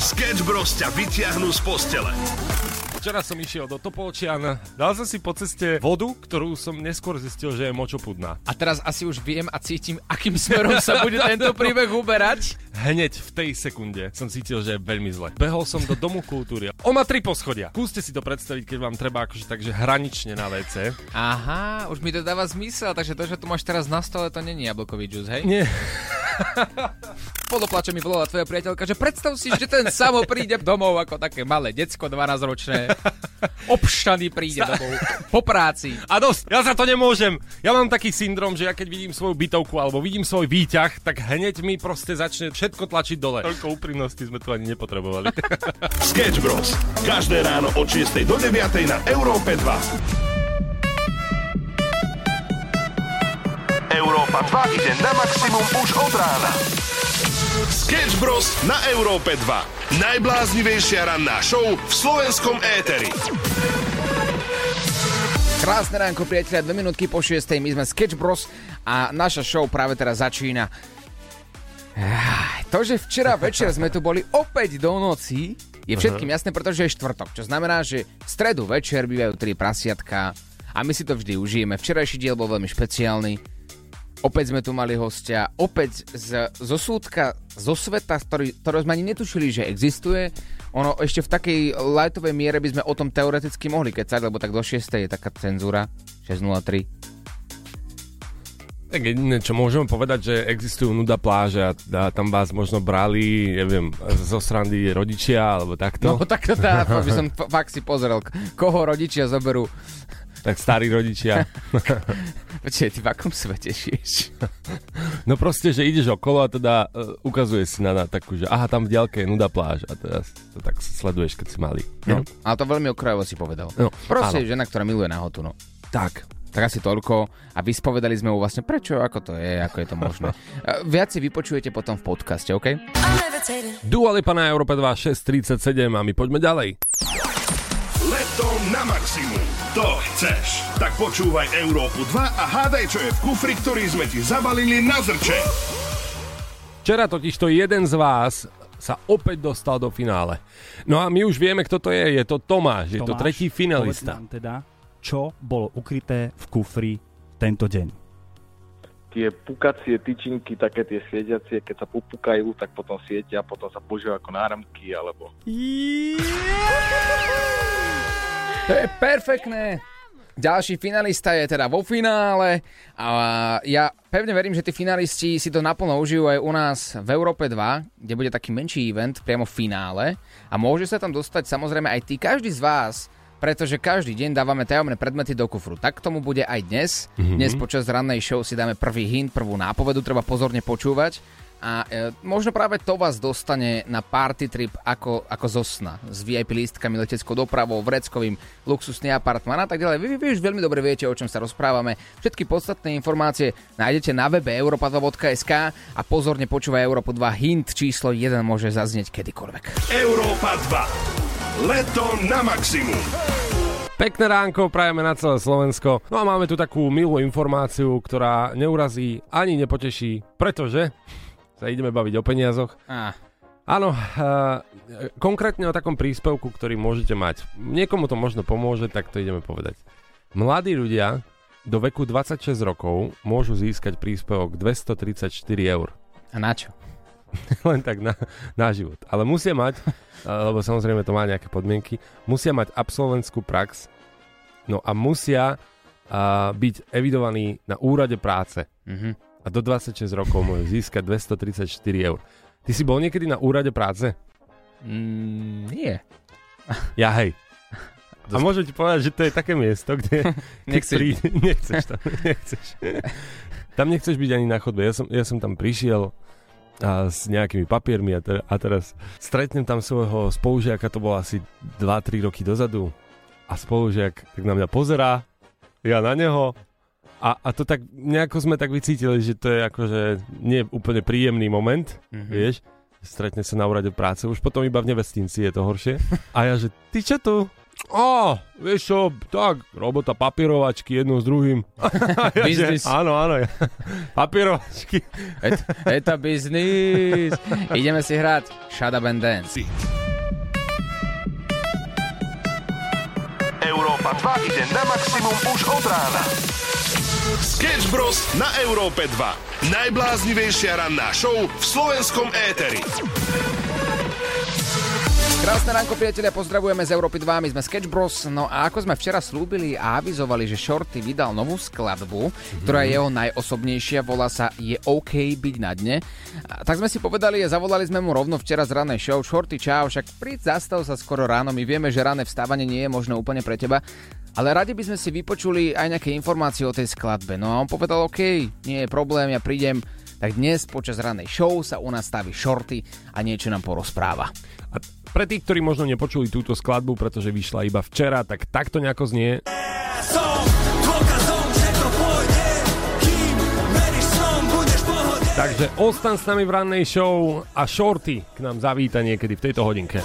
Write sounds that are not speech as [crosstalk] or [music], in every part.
Sketch Bros ťa vyťahnú z postele. Včera som išiel do Topolčian, dal som si po ceste vodu, ktorú som neskôr zistil, že je močopudná. A teraz asi už viem a cítim, akým smerom sa bude [laughs] tento príbeh uberať. Hneď v tej sekunde som cítil, že je veľmi zle. Behol som do Domu kultúry. On má tri poschodia. Skúste si to predstaviť, keď vám treba akože takže hranične na WC. Aha, už mi to dáva zmysel, takže to, že tu máš teraz na stole, to není jablkový džus, hej? Nie. [laughs] Poloplače mi volala tvoja priateľka, že predstav si, že ten samo príde domov ako také malé decko 12-ročné. Obšťaný príde domov po práci. A dosť, ja za to nemôžem. Ja mám taký syndrom, že ja keď vidím svoju bytovku alebo vidím svoj výťah, tak hneď mi proste začne všetko tlačiť dole. Toľko úprimnosti sme tu ani nepotrebovali. [laughs] Sketch Bros. Každé ráno od 6 do 9 na Európe 2. Európa 2 ide na maximum už od rána. Sketch Bros. na Európe 2. Najbláznivejšia ranná show v slovenskom éteri. Krásne ránko, priatelia, dve minútky po 6. My sme Sketch Bros a naša show práve teraz začína. To, že včera [laughs] večer sme tu boli opäť do noci, je všetkým jasné, pretože je štvrtok, čo znamená, že v stredu večer bývajú tri prasiatka a my si to vždy užijeme. Včerajší diel bol veľmi špeciálny. Opäť sme tu mali hostia, opäť z, zo súdka, zo sveta, ktorý, ktorý sme ani netušili, že existuje. Ono ešte v takej lightovej miere by sme o tom teoreticky mohli kecať, lebo tak do 6. je taká cenzúra, 6.03. Tak jediné, čo môžeme povedať, že existujú nuda pláže a, a tam vás možno brali, neviem, zo srandy rodičia, alebo takto. No takto tá, by som fakt si pozrel, koho rodičia zoberú tak starí rodičia. [laughs] Počkej, ty v akom svete žiješ? No proste, že ideš okolo a teda uh, ukazuje si na, na takú, že aha, tam v diaľke je nuda pláž a teda to tak sleduješ, keď si malý. No, ale to veľmi okrajovo si povedal. No, proste áno. žena, ktorá miluje nahotu, no. Tak, tak asi toľko a vyspovedali sme mu vlastne prečo, ako to je, ako je to možné. [laughs] Viac si vypočujete potom v podcaste, OK? Dua Lipa na Európe 2 637 a my poďme ďalej. Leto na maximum. To chceš. Tak počúvaj Európu 2 a hádaj, čo je v kufri, ktorý sme ti zabalili na zrče. Včera totiž to jeden z vás sa opäť dostal do finále. No a my už vieme, kto to je. Je to Tomáš, Tomáš je to tretí finalista. Nám teda, čo bolo ukryté v kufri tento deň tie pukacie tyčinky, také tie svietiacie, keď sa pupukajú, tak potom svietia potom sa používajú ako náramky, alebo... To je perfektné! Ďalší finalista je teda vo finále a ja pevne verím, že tí finalisti si to naplno užijú aj u nás v Európe 2, kde bude taký menší event priamo v finále a môže sa tam dostať samozrejme aj ty, každý z vás pretože každý deň dávame tajomné predmety do kufru. Tak tomu bude aj dnes. Mm-hmm. Dnes počas rannej show si dáme prvý hint, prvú nápovedu, treba pozorne počúvať. A e, možno práve to vás dostane na party trip ako, ako zo sna. S VIP lístkami, leteckou dopravou, vreckovým, luxusný apartman a tak ďalej. Vy, vy, vy už veľmi dobre viete, o čom sa rozprávame. Všetky podstatné informácie nájdete na webe europa2.sk a pozorne počúvaj Európu 2. Hint číslo 1 môže zaznieť kedykoľvek. Európa 2. Leto na maximum. Pekné ránko, prajeme na celé Slovensko. No a máme tu takú milú informáciu, ktorá neurazí ani nepoteší, pretože sa ideme baviť o peniazoch. Ah. Áno, uh, konkrétne o takom príspevku, ktorý môžete mať. Niekomu to možno pomôže, tak to ideme povedať. Mladí ľudia do veku 26 rokov môžu získať príspevok 234 eur. A na čo? [laughs] len tak na, na život. Ale musia mať, [laughs] lebo samozrejme to má nejaké podmienky, musia mať absolventskú prax, no a musia a, byť evidovaní na úrade práce. Mm-hmm. A do 26 rokov môžu získať 234 eur. Ty si bol niekedy na úrade práce? Mm, nie. Ja hej. A môžem ti povedať, že to je také miesto, kde... [laughs] Nechceš. Prí... [laughs] nechceš tam, nechceš. Tam nechceš byť ani na chodbe. Ja som, ja som tam prišiel a s nejakými papiermi a, te, a teraz stretnem tam svojho spolužiaka, to bolo asi 2-3 roky dozadu a spolužiak tak na mňa pozerá, ja na neho a, a to tak nejako sme tak vycítili, že to je akože nie úplne príjemný moment, mm-hmm. vieš, stretne sa na úrade práce, už potom iba v nevestinci je to horšie [laughs] a ja, že ty čo tu? Ó, vieš čo, tak, robota papierovačky jedno s druhým. [laughs] Ja, že- áno, áno. ja- [laughs] Papierovačky. Et, eta biznis. Ideme si hrať Shut Up and Dance. Európa 2 ide na maximum už od rána. Bros. na Európe 2. Najbláznivejšia ranná show v slovenskom éteri. Krásne ránko, priatelia, pozdravujeme z Európy 2, my sme Sketch Bros. No a ako sme včera slúbili a avizovali, že Shorty vydal novú skladbu, ktorá je jeho najosobnejšia, volá sa Je OK byť na dne. A tak sme si povedali a zavolali sme mu rovno včera z ranej show. Shorty, čau, však príď, zastav sa skoro ráno, my vieme, že rané vstávanie nie je možno úplne pre teba, ale radi by sme si vypočuli aj nejaké informácie o tej skladbe. No a on povedal, OK, nie je problém, ja prídem. Tak dnes počas ranej show sa u nás staví Shorty a niečo nám porozpráva. A pre tých, ktorí možno nepočuli túto skladbu, pretože vyšla iba včera, tak takto nejako znie. Som dôkazom, že to pôjde Kým veríš som, budeš v pohode Takže ostan s nami v rannej show a Shorty k nám zavíta niekedy v tejto hodinke.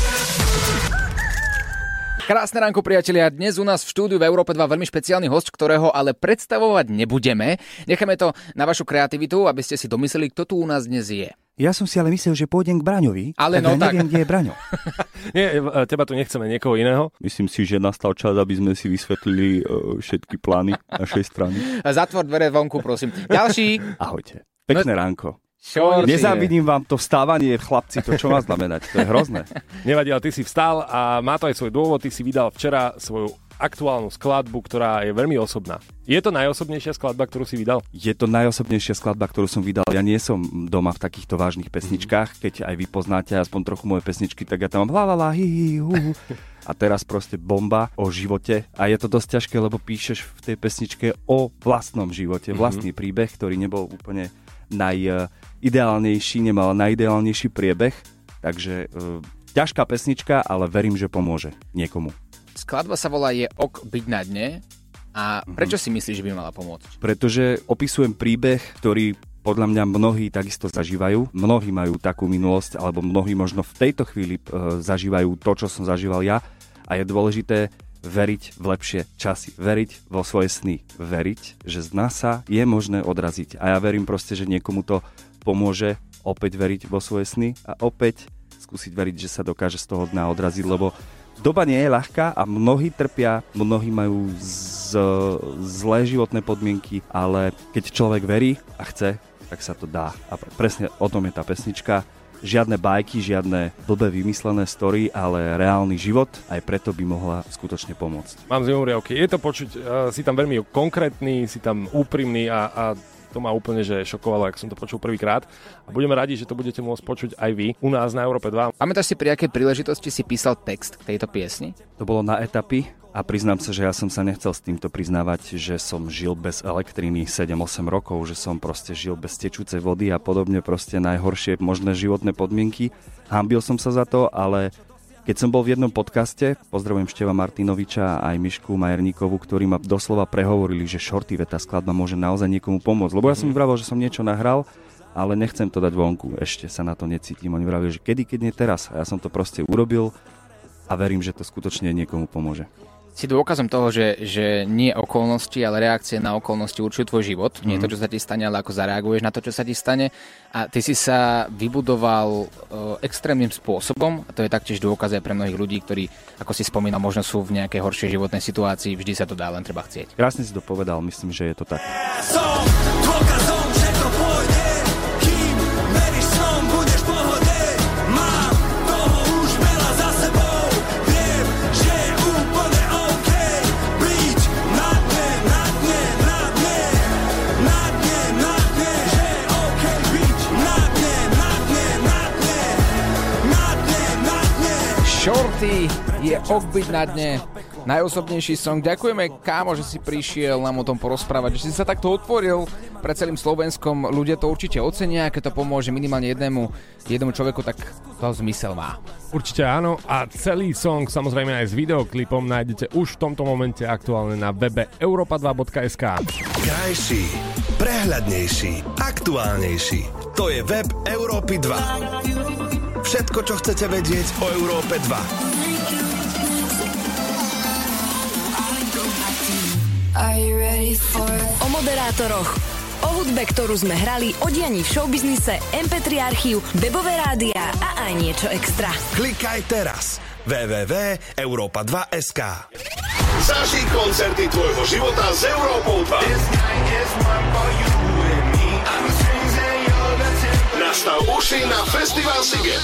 Krásne ránko, priatelia. Dnes u nás v štúdiu v Európe 2 veľmi špeciálny host, ktorého ale predstavovať nebudeme. Necháme to na vašu kreativitu, aby ste si domysleli, kto tu u nás dnes je. Ja som si ale myslel, že pôjdem k Braňovi, Ale tak no ja tak. neviem, kde je Braňo. [laughs] Nie, e, teba tu nechceme, niekoho iného. Myslím si, že nastal čas, aby sme si vysvetlili uh, všetky plány našej strany. [laughs] Zatvor dvere vonku, prosím. Ďalší. Ahojte. Pekné ránko. Shorty. Nezávidím vám to vstávanie, chlapci, to čo má znamenať? To je hrozné. [laughs] Nevadí, ale ty si vstal a má to aj svoj dôvod. Ty si vydal včera svoju aktuálnu skladbu, ktorá je veľmi osobná. Je to najosobnejšia skladba, ktorú si vydal? Je to najosobnejšia skladba, ktorú som vydal. Ja nie som doma v takýchto vážnych pesničkách, keď aj vy poznáte aspoň trochu moje pesničky, tak ja tam mám la la la, hi, hi, hu, hu. [laughs] A teraz proste bomba o živote. A je to dosť ťažké, lebo píšeš v tej pesničke o vlastnom živote, vlastný príbeh, ktorý nebol úplne najideálnejší, nemal najideálnejší priebeh. Takže e, ťažká pesnička, ale verím, že pomôže niekomu. Skladba sa volá Je ok byť na dne. A prečo si myslíš, že by mala pomôcť? pretože opisujem príbeh, ktorý podľa mňa mnohí takisto zažívajú. Mnohí majú takú minulosť, alebo mnohí možno v tejto chvíli e, zažívajú to, čo som zažíval ja. A je dôležité veriť v lepšie časy, veriť vo svoje sny, veriť, že z nás sa je možné odraziť. A ja verím proste, že niekomu to pomôže opäť veriť vo svoje sny a opäť skúsiť veriť, že sa dokáže z toho dna odraziť, lebo doba nie je ľahká a mnohí trpia, mnohí majú z, zlé životné podmienky, ale keď človek verí a chce, tak sa to dá. A presne o tom je tá pesnička. Žiadne bajky, žiadne blbé vymyslené story, ale reálny život, aj preto by mohla skutočne pomôcť. Mám zimomriavky. Je to počuť, uh, si tam veľmi konkrétny, si tam úprimný a, a to ma úplne že šokovalo, ak som to počul prvýkrát. A budeme radi, že to budete môcť počuť aj vy u nás na Európe 2. Pamätáš si, pri akej príležitosti si písal text k tejto piesni? To bolo na etapy a priznám sa, že ja som sa nechcel s týmto priznávať, že som žil bez elektriny 7-8 rokov, že som proste žil bez tečúcej vody a podobne proste najhoršie možné životné podmienky. Hambil som sa za to, ale keď som bol v jednom podcaste, pozdravujem Števa Martinoviča a aj Mišku Majerníkovu, ktorí ma doslova prehovorili, že shorty tá skladba môže naozaj niekomu pomôcť. Lebo ja som im vravel, že som niečo nahral, ale nechcem to dať vonku, ešte sa na to necítim. Oni vravili, že kedy, keď nie teraz. A ja som to proste urobil a verím, že to skutočne niekomu pomôže. Si dôkazom toho, že, že nie okolnosti, ale reakcie na okolnosti určujú tvoj život. Nie je to, čo sa ti stane, ale ako zareaguješ na to, čo sa ti stane. A ty si sa vybudoval e, extrémnym spôsobom. A to je taktiež dôkaz aj pre mnohých ľudí, ktorí, ako si spomínal, možno sú v nejakej horšej životnej situácii. Vždy sa to dá, len treba chcieť. Krásne si to povedal, myslím, že je to tak. Som dôkazom, Shorty je ok byť na dne. Najosobnejší song. Ďakujeme, kámo, že si prišiel nám o tom porozprávať, že si sa takto otvoril pre celým Slovenskom. Ľudia to určite ocenia, keď to pomôže minimálne jednému, jednému človeku, tak to zmysel má. Určite áno a celý song samozrejme aj s videoklipom nájdete už v tomto momente aktuálne na webe europa2.sk. Krajší, Prehľadnejší, aktuálnejší. To je web Európy 2. Všetko, čo chcete vedieť o Európe 2. O moderátoroch, o hudbe, ktorú sme hrali, o dianí v showbiznise, MP3 archív, webové rádia a aj niečo extra. Klikaj teraz www.europa2.sk Zažij koncerty tvojho života s Európou 2. Festival Siget.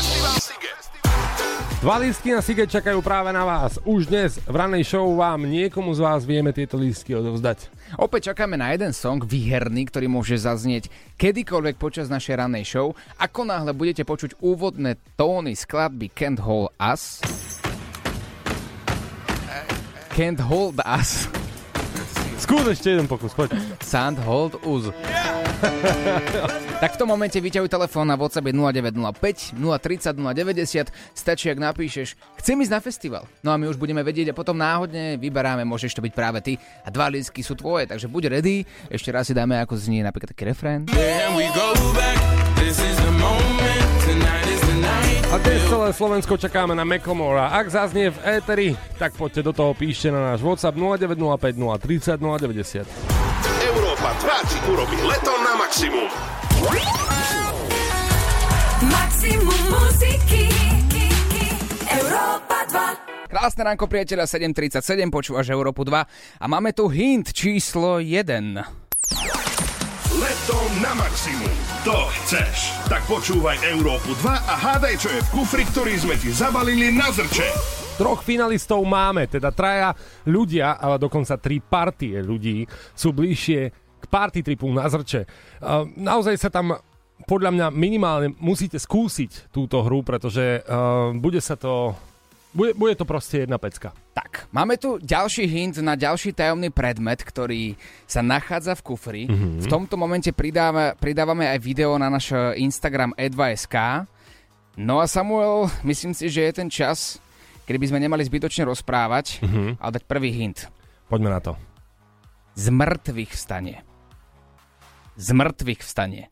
Dva lístky na Siget čakajú práve na vás. Už dnes v ranej show vám niekomu z vás vieme tieto lístky odovzdať. Opäť čakáme na jeden song výherný, ktorý môže zaznieť kedykoľvek počas našej ranej show. Ako náhle budete počuť úvodné tóny skladby Can't Hold Us, Can't Hold Us, Skús ešte jeden pokus, poď. Can't Hold Us. tak v tom momente vyťahuj telefón na WhatsApp 0905 030 090, stačí ak napíšeš, chcem ísť na festival. No a my už budeme vedieť a potom náhodne vyberáme, môžeš to byť práve ty a dva lístky sú tvoje, takže buď ready, ešte raz si dáme ako znie napríklad taký refrén. A dnes celé Slovensko čakáme na Mekomora. Ak zaznie v éteri, tak poďte do toho, píšte na náš WhatsApp 0905 030 090. Európa 2 ti urobí leto na maximum. Maximum muziky. Európa 2. Krásne ránko priateľa 7.37, počúvaš Európu 2 a máme tu hint číslo 1. Leto na maximum. To chceš. Tak počúvaj Európu 2 a hádaj, čo je v kufri, ktorý sme ti zabalili na zrče. Troch finalistov máme, teda traja ľudia, ale dokonca tri partie ľudí sú bližšie k party tripu na zrče. Naozaj sa tam podľa mňa minimálne musíte skúsiť túto hru, pretože uh, bude sa to... Bude, bude to proste jedna pecka. Tak, máme tu ďalší hint na ďalší tajomný predmet, ktorý sa nachádza v kufri. Mm-hmm. V tomto momente pridáva, pridávame aj video na náš Instagram e2.sk. No a Samuel, myslím si, že je ten čas, kedy by sme nemali zbytočne rozprávať, mm-hmm. ale dať prvý hint. Poďme na to. Z mŕtvych vstane. Z mŕtvych vstane.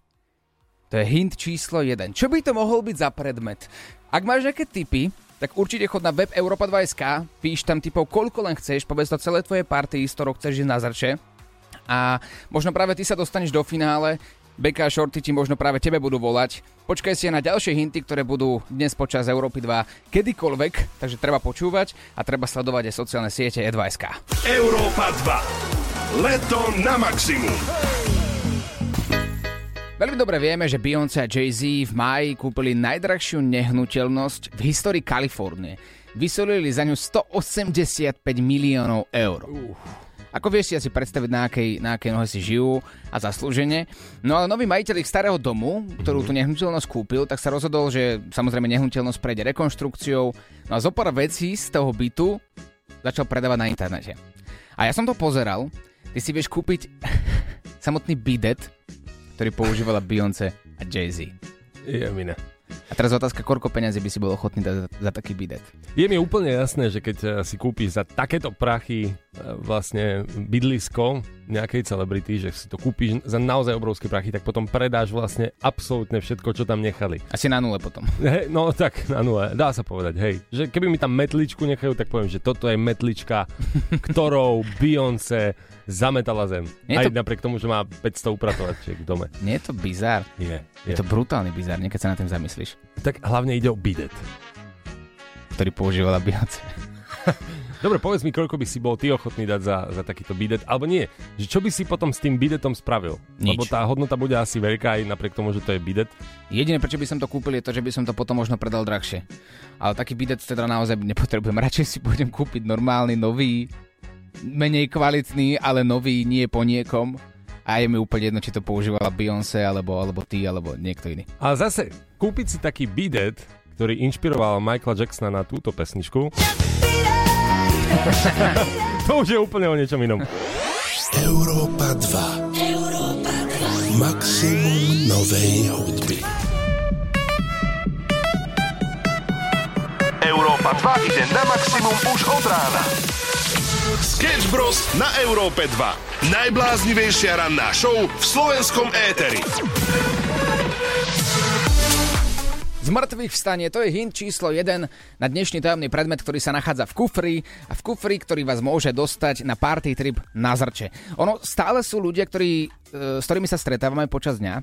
To je hint číslo 1. Čo by to mohol byť za predmet? Ak máš nejaké tipy, tak určite chod na web Europa 2.sk, píš tam typov koľko len chceš, povedz to celé tvoje party, z ktorou chceš ísť na zrče. A možno práve ty sa dostaneš do finále, Beka a Shorty ti možno práve tebe budú volať. Počkaj si na ďalšie hinty, ktoré budú dnes počas Európy 2 kedykoľvek, takže treba počúvať a treba sledovať aj sociálne siete E2SK. Európa 2. Leto na maximum. Veľmi dobre vieme, že Beyoncé a Jay-Z v máji kúpili najdrahšiu nehnuteľnosť v histórii Kalifornie. Vysolili za ňu 185 miliónov eur. Ako vieš si asi predstaviť, na akej, na akej nohe si žijú a zaslúžene. No ale nový majiteľ ich starého domu, ktorú tú nehnuteľnosť kúpil, tak sa rozhodol, že samozrejme nehnuteľnosť prejde rekonštrukciou. No a zo pár vecí z toho bytu začal predávať na internete. A ja som to pozeral. Ty si vieš kúpiť [laughs] samotný bidet, ktorý používala Beyoncé a Jay-Z. Je mi ne. A teraz otázka, koľko peňazí by si bol ochotný dať za, za taký bidet? Je mi úplne jasné, že keď eh, si kúpiš za takéto prachy vlastne bydlisko nejakej celebrity, že si to kúpiš za naozaj obrovské prachy, tak potom predáš vlastne absolútne všetko, čo tam nechali. Asi na nule potom. Hej, no tak, na nule, dá sa povedať, hej. Že keby mi tam metličku nechajú, tak poviem, že toto je metlička, ktorou Beyoncé zametala zem. Nie Aj to- napriek tomu, že má 500 upratovačiek v dome. Nie je to bizar. Je, Je to brutálny bizar, nie, keď sa na tým zamyslíš. Tak hlavne ide o bidet. Ktorý používala Beyoncé. [laughs] Dobre, povedz mi, koľko by si bol ty ochotný dať za, za takýto bidet, alebo nie. Že čo by si potom s tým bidetom spravil? Nič. Lebo tá hodnota bude asi veľká aj napriek tomu, že to je bidet. Jediné, prečo by som to kúpil, je to, že by som to potom možno predal drahšie. Ale taký bidet teda naozaj nepotrebujem. [laughs] Radšej si budem kúpiť normálny, nový, menej kvalitný, ale nový, nie po niekom. A je mi úplne jedno, či to používala Beyoncé, alebo, alebo ty, alebo niekto iný. A zase, kúpiť si taký bidet, ktorý inšpiroval Michaela Jacksona na túto pesničku, [laughs] to už je úplne o niečom inom. Európa 2. Maximum novej hudby. Európa 2 ide na maximum už od rána. Sketch Bros. na Európe 2. Najbláznivejšia ranná show v slovenskom éteri. Z mŕtvych vstanie, to je hint číslo 1 na dnešný tajomný predmet, ktorý sa nachádza v kufri a v kufri, ktorý vás môže dostať na party trip na zrče. Ono stále sú ľudia, ktorí, e, s ktorými sa stretávame počas dňa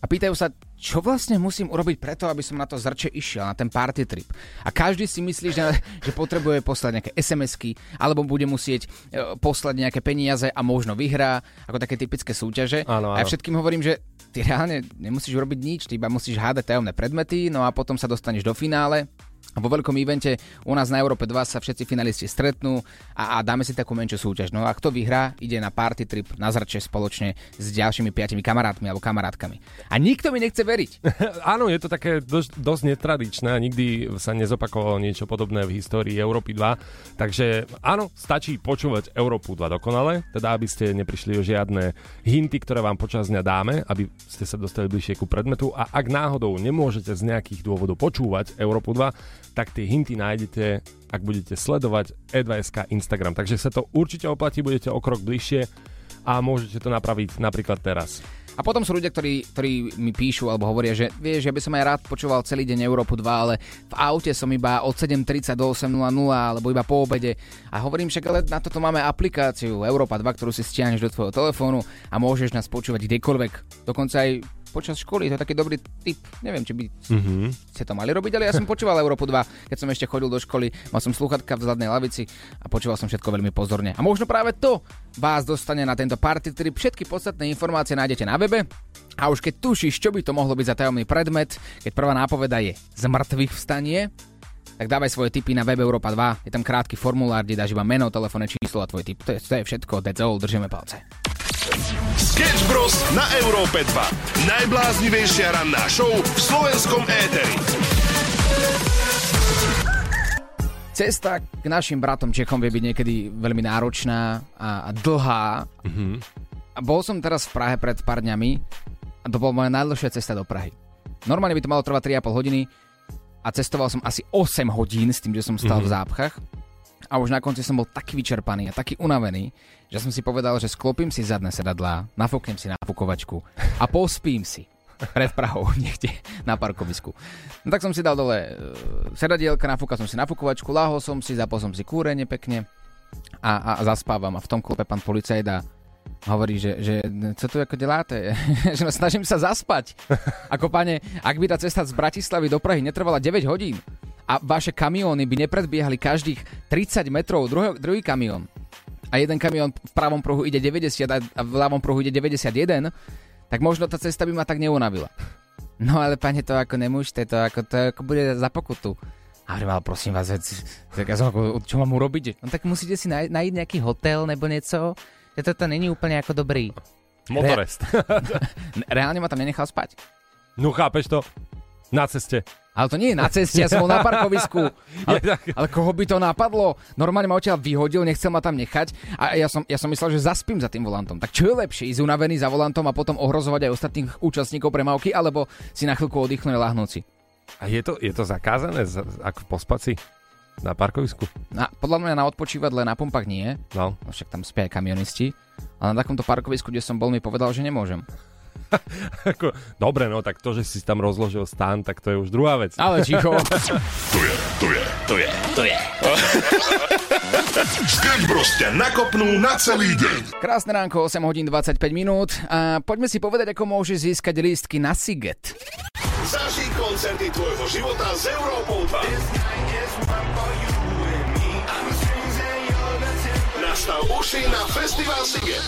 a pýtajú sa, čo vlastne musím urobiť preto, aby som na to zrče išiel, na ten party trip. A každý si myslí, že, že potrebuje poslať nejaké SMS-ky, alebo bude musieť e, poslať nejaké peniaze a možno vyhrá, ako také typické súťaže. Áno, A ja áno. všetkým hovorím, že ty reálne nemusíš urobiť nič, ty iba musíš hádať tajomné predmety, no a potom sa dostaneš do finále. Vo veľkom evente u nás na Európe 2 sa všetci finalisti stretnú a, a dáme si takú menšiu súťaž. No a kto vyhrá, ide na party trip na zrče spoločne s ďalšími piatimi kamarátmi alebo kamarátkami. A nikto mi nechce veriť. [laughs] Áno, je to také dosť, dosť netradičné, nikdy sa nezopakovalo niečo podobné v histórii Európy 2, takže áno, stačí počúvať Európu 2 dokonale, teda aby ste neprišli o žiadne hinty, ktoré vám počas dňa dáme, aby ste sa dostali bližšie ku predmetu a ak náhodou nemôžete z nejakých dôvodov počúvať Európu 2, tak tie hinty nájdete, ak budete sledovať E2SK Instagram, takže sa to určite oplatí, budete o krok bližšie a môžete to napraviť napríklad teraz. A potom sú ľudia, ktorí, ktorí mi píšu alebo hovoria, že vieš, ja by som aj rád počúval celý deň Európu 2, ale v aute som iba od 7.30 do 8.00 alebo iba po obede. A hovorím však, ale na toto máme aplikáciu Európa 2, ktorú si stiahneš do tvojho telefónu a môžeš nás počúvať kdekoľvek. Dokonca aj počas školy, to je taký dobrý tip. Neviem, či by Mhm. ste to mali robiť, ale ja som počúval Európu 2, keď som ešte chodil do školy, mal som sluchatka v zadnej lavici a počúval som všetko veľmi pozorne. A možno práve to vás dostane na tento party trip. Všetky podstatné informácie nájdete na webe. A už keď tušíš, čo by to mohlo byť za tajomný predmet, keď prvá nápoveda je z mŕtvych vstanie, tak dávaj svoje tipy na web Európa 2. Je tam krátky formulár, kde dáš iba meno, telefónne číslo a tvoj tip. To je, to je všetko, that's all, držíme palce. Sketch Bros. na Európe 2. Najbláznivejšia ranná show v slovenskom éteri. Cesta k našim bratom Čechom vie byť niekedy veľmi náročná a, a dlhá. Mhm. A bol som teraz v Prahe pred pár dňami a to bola moja najdlhšia cesta do Prahy. Normálne by to malo trvať 3,5 hodiny a cestoval som asi 8 hodín s tým, že som stal v zápchách. A už na konci som bol taký vyčerpaný a taký unavený, že som si povedal, že sklopím si zadné sedadlá, nafúknem si nafukovačku a pospím si pred Prahou [laughs] niekde na parkovisku. No tak som si dal dole e, sedadielka, nafúkal som si nafukovačku, lahol som si, zapol som si kúrenie pekne a, a, a zaspávam. A v tom klope pán policajt a hovorí, že, že co tu ako deláte? [laughs] že no, snažím sa zaspať. Ako pane, ak by tá cesta z Bratislavy do Prahy netrvala 9 hodín a vaše kamióny by nepredbiehali každých 30 metrov druhý, druhý kamión a jeden kamión v pravom pruhu ide 90 a v ľavom pruhu ide 91, tak možno tá cesta by ma tak neunavila. [laughs] No ale pane, to ako nemôžete, to ako, to ako bude za pokutu. A hovorím, ale prosím vás, tak ja som ako, čo mám urobiť? No tak musíte si náj- nájsť nejaký hotel nebo niečo. Že toto není úplne ako dobrý. Motorest. [laughs] Reálne ma tam nenechal spať. No chápeš to? Na ceste. Ale to nie je na ceste, ja som bol na [laughs] parkovisku. Ale, ale koho by to napadlo? Normálne ma odtiaľ vyhodil, nechcel ma tam nechať a ja som, ja som myslel, že zaspím za tým volantom. Tak čo je lepšie, ísť unavený za volantom a potom ohrozovať aj ostatných účastníkov premávky, alebo si na chvíľku oddychnúť a lahnúť si? A je to, je to zakázané, z- ako pospať si na parkovisku? Na, podľa mňa na odpočívadle na pumpách nie, No. no však tam spia aj kamionisti, ale na takomto parkovisku, kde som bol, mi povedal, že nemôžem. [laughs] Ako, dobre, no tak to, že si tam rozložil stan, tak to je už druhá vec. Ale ticho. [laughs] To je, to je, to je, to je. [laughs] Sketch nakopnú na celý deň. Krásne ránko, 8 hodín 25 minút a poďme si povedať, ako môžeš získať lístky na Siget. Zažij koncerty tvojho života s Európou 2. Nastav uši na Festival Siget.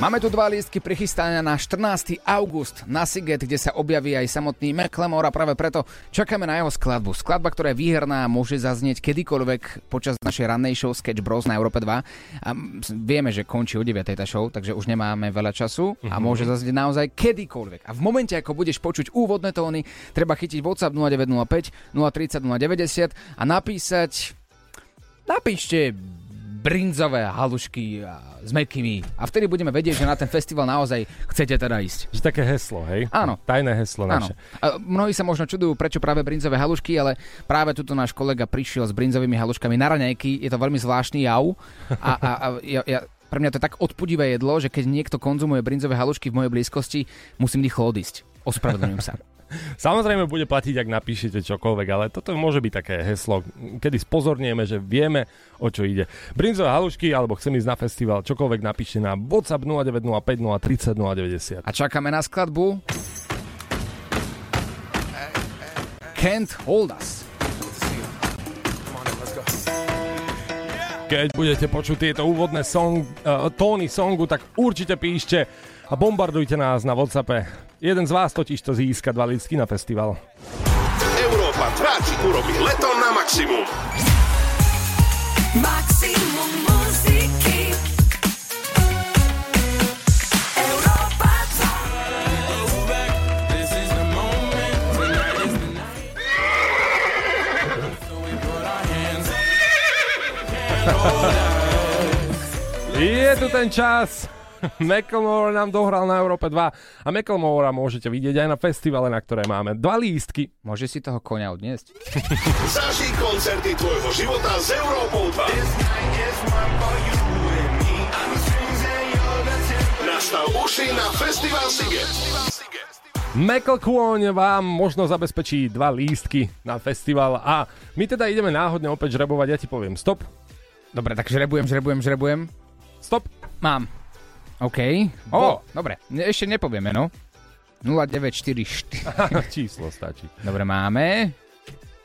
Máme tu dva lístky prichystané na 14. august na Siget, kde sa objaví aj samotný Macklemore a práve preto čakáme na jeho skladbu. Skladba, ktorá je výherná môže zaznieť kedykoľvek počas našej rannej show Sketch Bros na Európe 2. A vieme, že končí o 9. tá show, takže už nemáme veľa času a môže zaznieť naozaj kedykoľvek. A v momente, ako budeš počuť úvodné tóny, treba chytiť WhatsApp 0905 030 090 a napísať napíšte brinzové halušky a s mekými. A vtedy budeme vedieť, že na ten festival naozaj chcete teda ísť. Že také heslo, hej? Áno. Tajné heslo Áno. naše. A mnohí sa možno čudujú, prečo práve brinzové halušky, ale práve tuto náš kolega prišiel s brinzovými haluškami na raňajky. Je to veľmi zvláštny jav. A, a, a ja, ja, pre mňa to je tak odpudivé jedlo, že keď niekto konzumuje brinzové halušky v mojej blízkosti, musím rýchlo odísť. Ospravedlňujem sa. Samozrejme bude platiť, ak napíšete čokoľvek, ale toto môže byť také heslo, kedy spozornieme, že vieme, o čo ide. Brinzové halušky, alebo chcem ísť na festival, čokoľvek napíšte na WhatsApp 0905 030 090. A čakáme na skladbu Can't Hold Us. Keď budete počuť tieto úvodné song, uh, tóny songu, tak určite píšte a bombardujte nás na WhatsAppe. Jeden z vás totiž to získa dva lístky na festival. Európa 2 ti urobí leto na maximum. Maximum muziky Európa Je tu ten čas. [laughs] Macklemore nám dohral na Európe 2 a Macklemore môžete vidieť aj na festivale, na ktoré máme dva lístky. Môže si toho konia odniesť? [laughs] Zažij koncerty tvojho života s Európou 2. Nastav uši na Festival Sige. Mecklemore vám možno zabezpečí dva lístky na festival a my teda ideme náhodne opäť žrebovať. Ja ti poviem stop, Dobre, tak žrebujem, žrebujem, žrebujem. stop. Mám. OK. O, dobre, ne- ešte nepovieme, no. 0944. [laughs] Číslo stačí. Dobre, máme.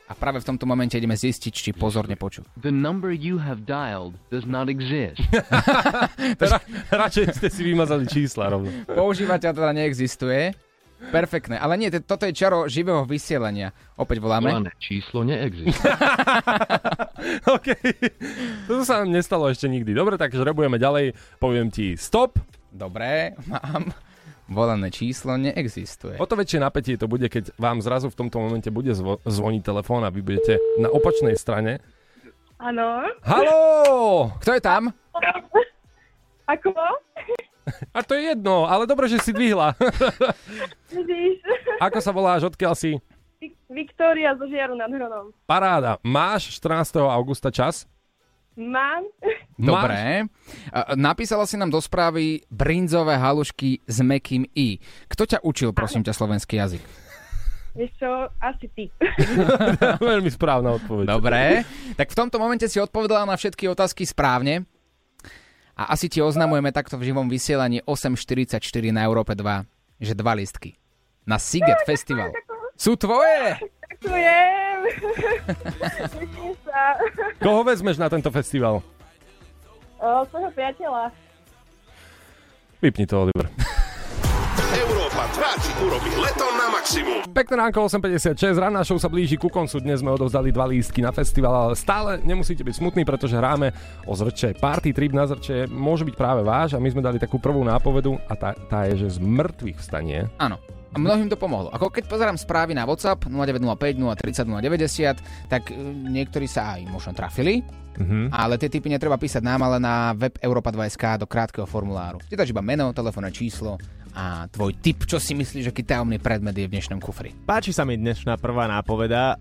A práve v tomto momente ideme zistiť, či pozorne poču. The number you have dialed does not exist. [laughs] [laughs] Ra- radšej ste si vymazali čísla rovno. Používateľ teda neexistuje. Perfektné, ale nie, toto je čaro živého vysielania. Opäť voláme. Volané číslo neexistuje. [laughs] OK. To sa nám nestalo ešte nikdy. Dobre, tak žrebujeme ďalej. Poviem ti stop. Dobre, mám. Volané číslo neexistuje. O to väčšie napätie to bude, keď vám zrazu v tomto momente bude zvo- zvoniť telefón a vy budete na opačnej strane. Áno. Haló! Kto je tam? Ako? A to je jedno, ale dobre, že si dvihla. [laughs] Vidíš? Ako sa voláš, odkiaľ si? Vik- Viktória zo Žiaru nad Hronom. Paráda. Máš 14. augusta čas? Mám? Dobre. Napísala si nám do správy brinzové halušky s mekým i. Kto ťa učil, prosím ťa, slovenský jazyk? Vieš čo? Asi ty. [laughs] Veľmi správna odpoveď. Dobre. Tak v tomto momente si odpovedala na všetky otázky správne. A asi ti oznamujeme takto v živom vysielaní 8.44 na Európe 2, že dva listky. Na Siget Festival. Sú tvoje! Ďakujem. [laughs] Koho vezmeš na tento festival? O, svojho priateľa. Vypni to, Oliver. Európa 2 ti urobí leto na maximum. Pekné ránko, 8.56, ranná show sa blíži ku koncu, dnes sme odovzdali dva lístky na festival, ale stále nemusíte byť smutní, pretože hráme o Zrče. Party trip na Zrče môže byť práve váš a my sme dali takú prvú nápovedu a tá, tá je, že z mŕtvych vstanie. Áno. A mnohým to pomohlo. Ako keď pozerám správy na WhatsApp 0905 030 090, tak e, niektorí sa aj možno trafili, Mhm. ale tie typy netreba písať nám, ale na web Europa 2SK do krátkeho formuláru. Ty dáš iba meno, telefónne číslo a tvoj tip, čo si myslíš, aký tajomný predmet je v dnešnom kufri. Páči sa mi dnešná prvá nápoveda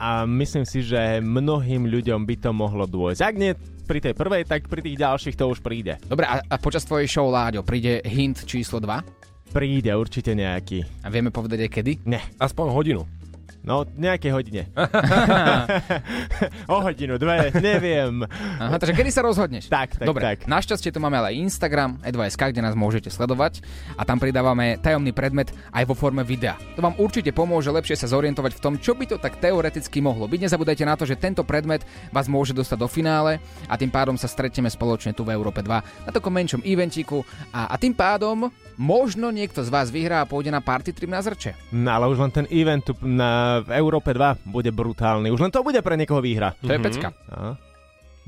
a myslím si, že mnohým ľuďom by to mohlo dôjsť. Ak nie pri tej prvej, tak pri tých ďalších to už príde. Dobre, a, a počas tvojej show, Láďo, príde hint číslo 2? Príde určite nejaký. A vieme povedať aj kedy? Ne. Aspoň hodinu. No, nejakej hodine. [laughs] o hodinu, dve, neviem. Aha, takže kedy sa rozhodneš? Tak, tak, Dobre, tak. našťastie tu máme ale Instagram, e2sk, kde nás môžete sledovať a tam pridávame tajomný predmet aj vo forme videa. To vám určite pomôže lepšie sa zorientovať v tom, čo by to tak teoreticky mohlo byť. Nezabúdajte na to, že tento predmet vás môže dostať do finále a tým pádom sa stretneme spoločne tu v Európe 2 na takom menšom eventíku a, a tým pádom možno niekto z vás vyhrá a pôjde na party trip na zrče. No ale už len ten event tu na v Európe 2 bude brutálny. Už len to bude pre niekoho výhra. To je pecka. No.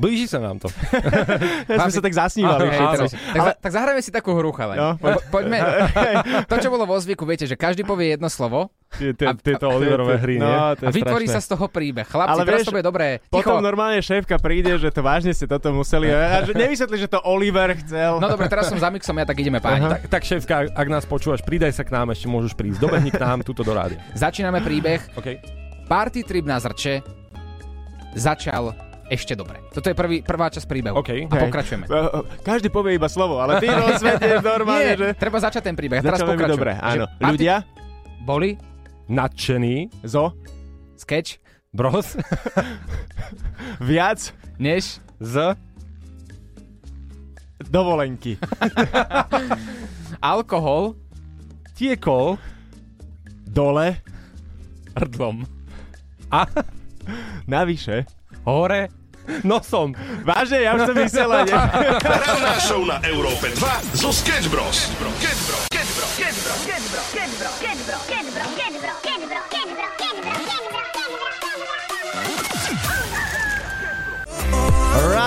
Blíži sa nám to. [laughs] Ja sme sa tak zasnívali. Všetci. teraz, tak, ale... tak zahrajme si takú hru, chalani. No. Po, poďme. [laughs] To, čo bolo vo zvyku, viete, že každý povie jedno slovo Tie- tie- Tieto Oliverové hry, nie? No, to a vytvorí sa z toho príbeh. Chlapci, Ale teraz to bude dobré. Potom normálne šéfka príde, že to vážne ste toto museli. [laughs] A že nevysvetli, že to Oliver chcel. No dobre, teraz som za mixom, ja tak ideme páni. Tak, tak šéfka, ak nás počúvaš, pridaj sa k nám, ešte môžeš prísť. Dobehni k nám, túto do rádia. Začíname príbeh. OK. Party trip na zrče začal ešte dobre. Toto je prvý, prvá časť príbehu. OK. A pokračujeme. Eh, eh, Každý povie iba slovo, ale ty rozvedieš [laughs] normálne, Nie, že... treba začať ten príbeh. Teraz pokračujeme. dobre, áno. Že Ľudia? Boli? Nadšený. Zo? Sketch? Bros. [laughs] Viac? Než? Z. Dovolenky. [laughs] Alkohol? Tiekol. Dole? Hrdlom. A? Navyše? Hore. Nosom. Vážne, ja už som myslel, nie? Ranná show na Európe 2 zo Sketch Bros. Sketch Bros.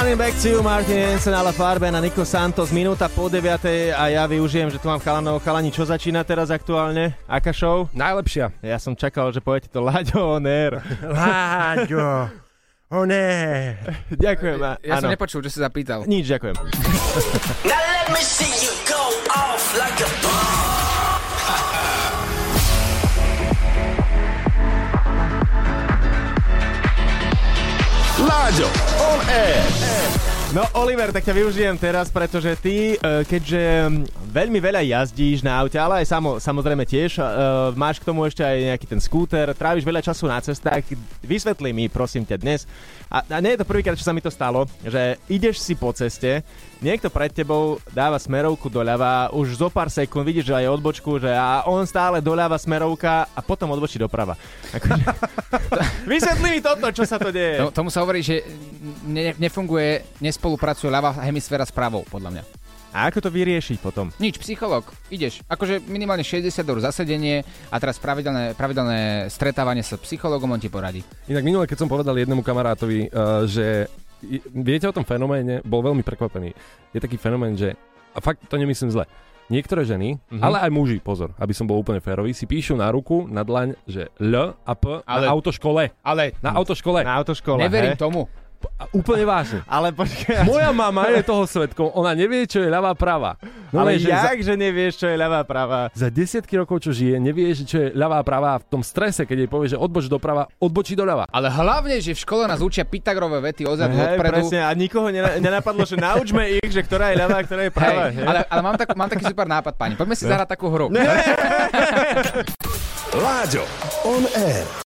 Running back to you, Martin Jensen, ale farbe na Nico Santos, minúta po 9. a ja využijem, že tu mám chalanov. Chalani, čo začína teraz aktuálne? Aká show? Najlepšia. Ja som čakal, že poviete to Láďo on air. Láďo. O ne. Ďakujem. a- Ja som áno. nepočul, čo si zapýtal. Nič, ďakujem. [laughs] Now let me see you go off like. Láďo, on air. No Oliver, tak ťa využijem teraz, pretože ty, e, keďže mm, veľmi veľa jazdíš na aute, ale aj samo, samozrejme tiež, e, máš k tomu ešte aj nejaký ten skúter, tráviš veľa času na cestách, vysvetli mi prosím ťa dnes, a, a nie je to prvýkrát, čo sa mi to stalo, že ideš si po ceste, niekto pred tebou dáva smerovku doľava, už zo pár sekúnd vidíš, že aj odbočku, že a on stále doľava smerovka a potom odbočí doprava. Akože, [laughs] vysvetli mi toto, čo sa to deje. To, tomu sa hovorí, že ne, nefunguje, nespolupracuje ľavá hemisféra s pravou, podľa mňa. A ako to vyriešiť potom? Nič, psycholog, ideš. Akože minimálne 60 eur za sedenie a teraz pravidelné, pravidelné stretávanie sa s psychologom, on ti poradí. Inak minule, keď som povedal jednému kamarátovi, uh, že viete o tom fenoméne, bol veľmi prekvapený. Je taký fenomén, že, a fakt to nemyslím zle, niektoré ženy, Mhm. ale aj muži, pozor, aby som bol úplne férový, si píšu na ruku, na dlaň, že L a P Ale- na autoškole. Ale Na autoškole. Na autoškole, neverím he? tomu. A úplne vážne. [laughs] Ale počkaj. Moja mama je toho svetkom, ona nevie, čo je ľavá prava. No, ale že jak, za, že nevieš, čo je ľavá práva? za desiatky rokov, čo žije, nevie, že čo je ľavá prava a v tom strese, keď jej povie, že odboč doprava, odbočí doľava. Ale hlavne, že v škole nás učia Pythagorové vety odzadu, Hej, odpredu. presne, a nikoho nena- nenapadlo, že naučme ich, že ktorá je ľavá a ktorá je Hej, pravá. ale, ale mám, tak, mám taký super nápad, pani. Poďme si zahrať takú hru. [laughs] Láďo, on air.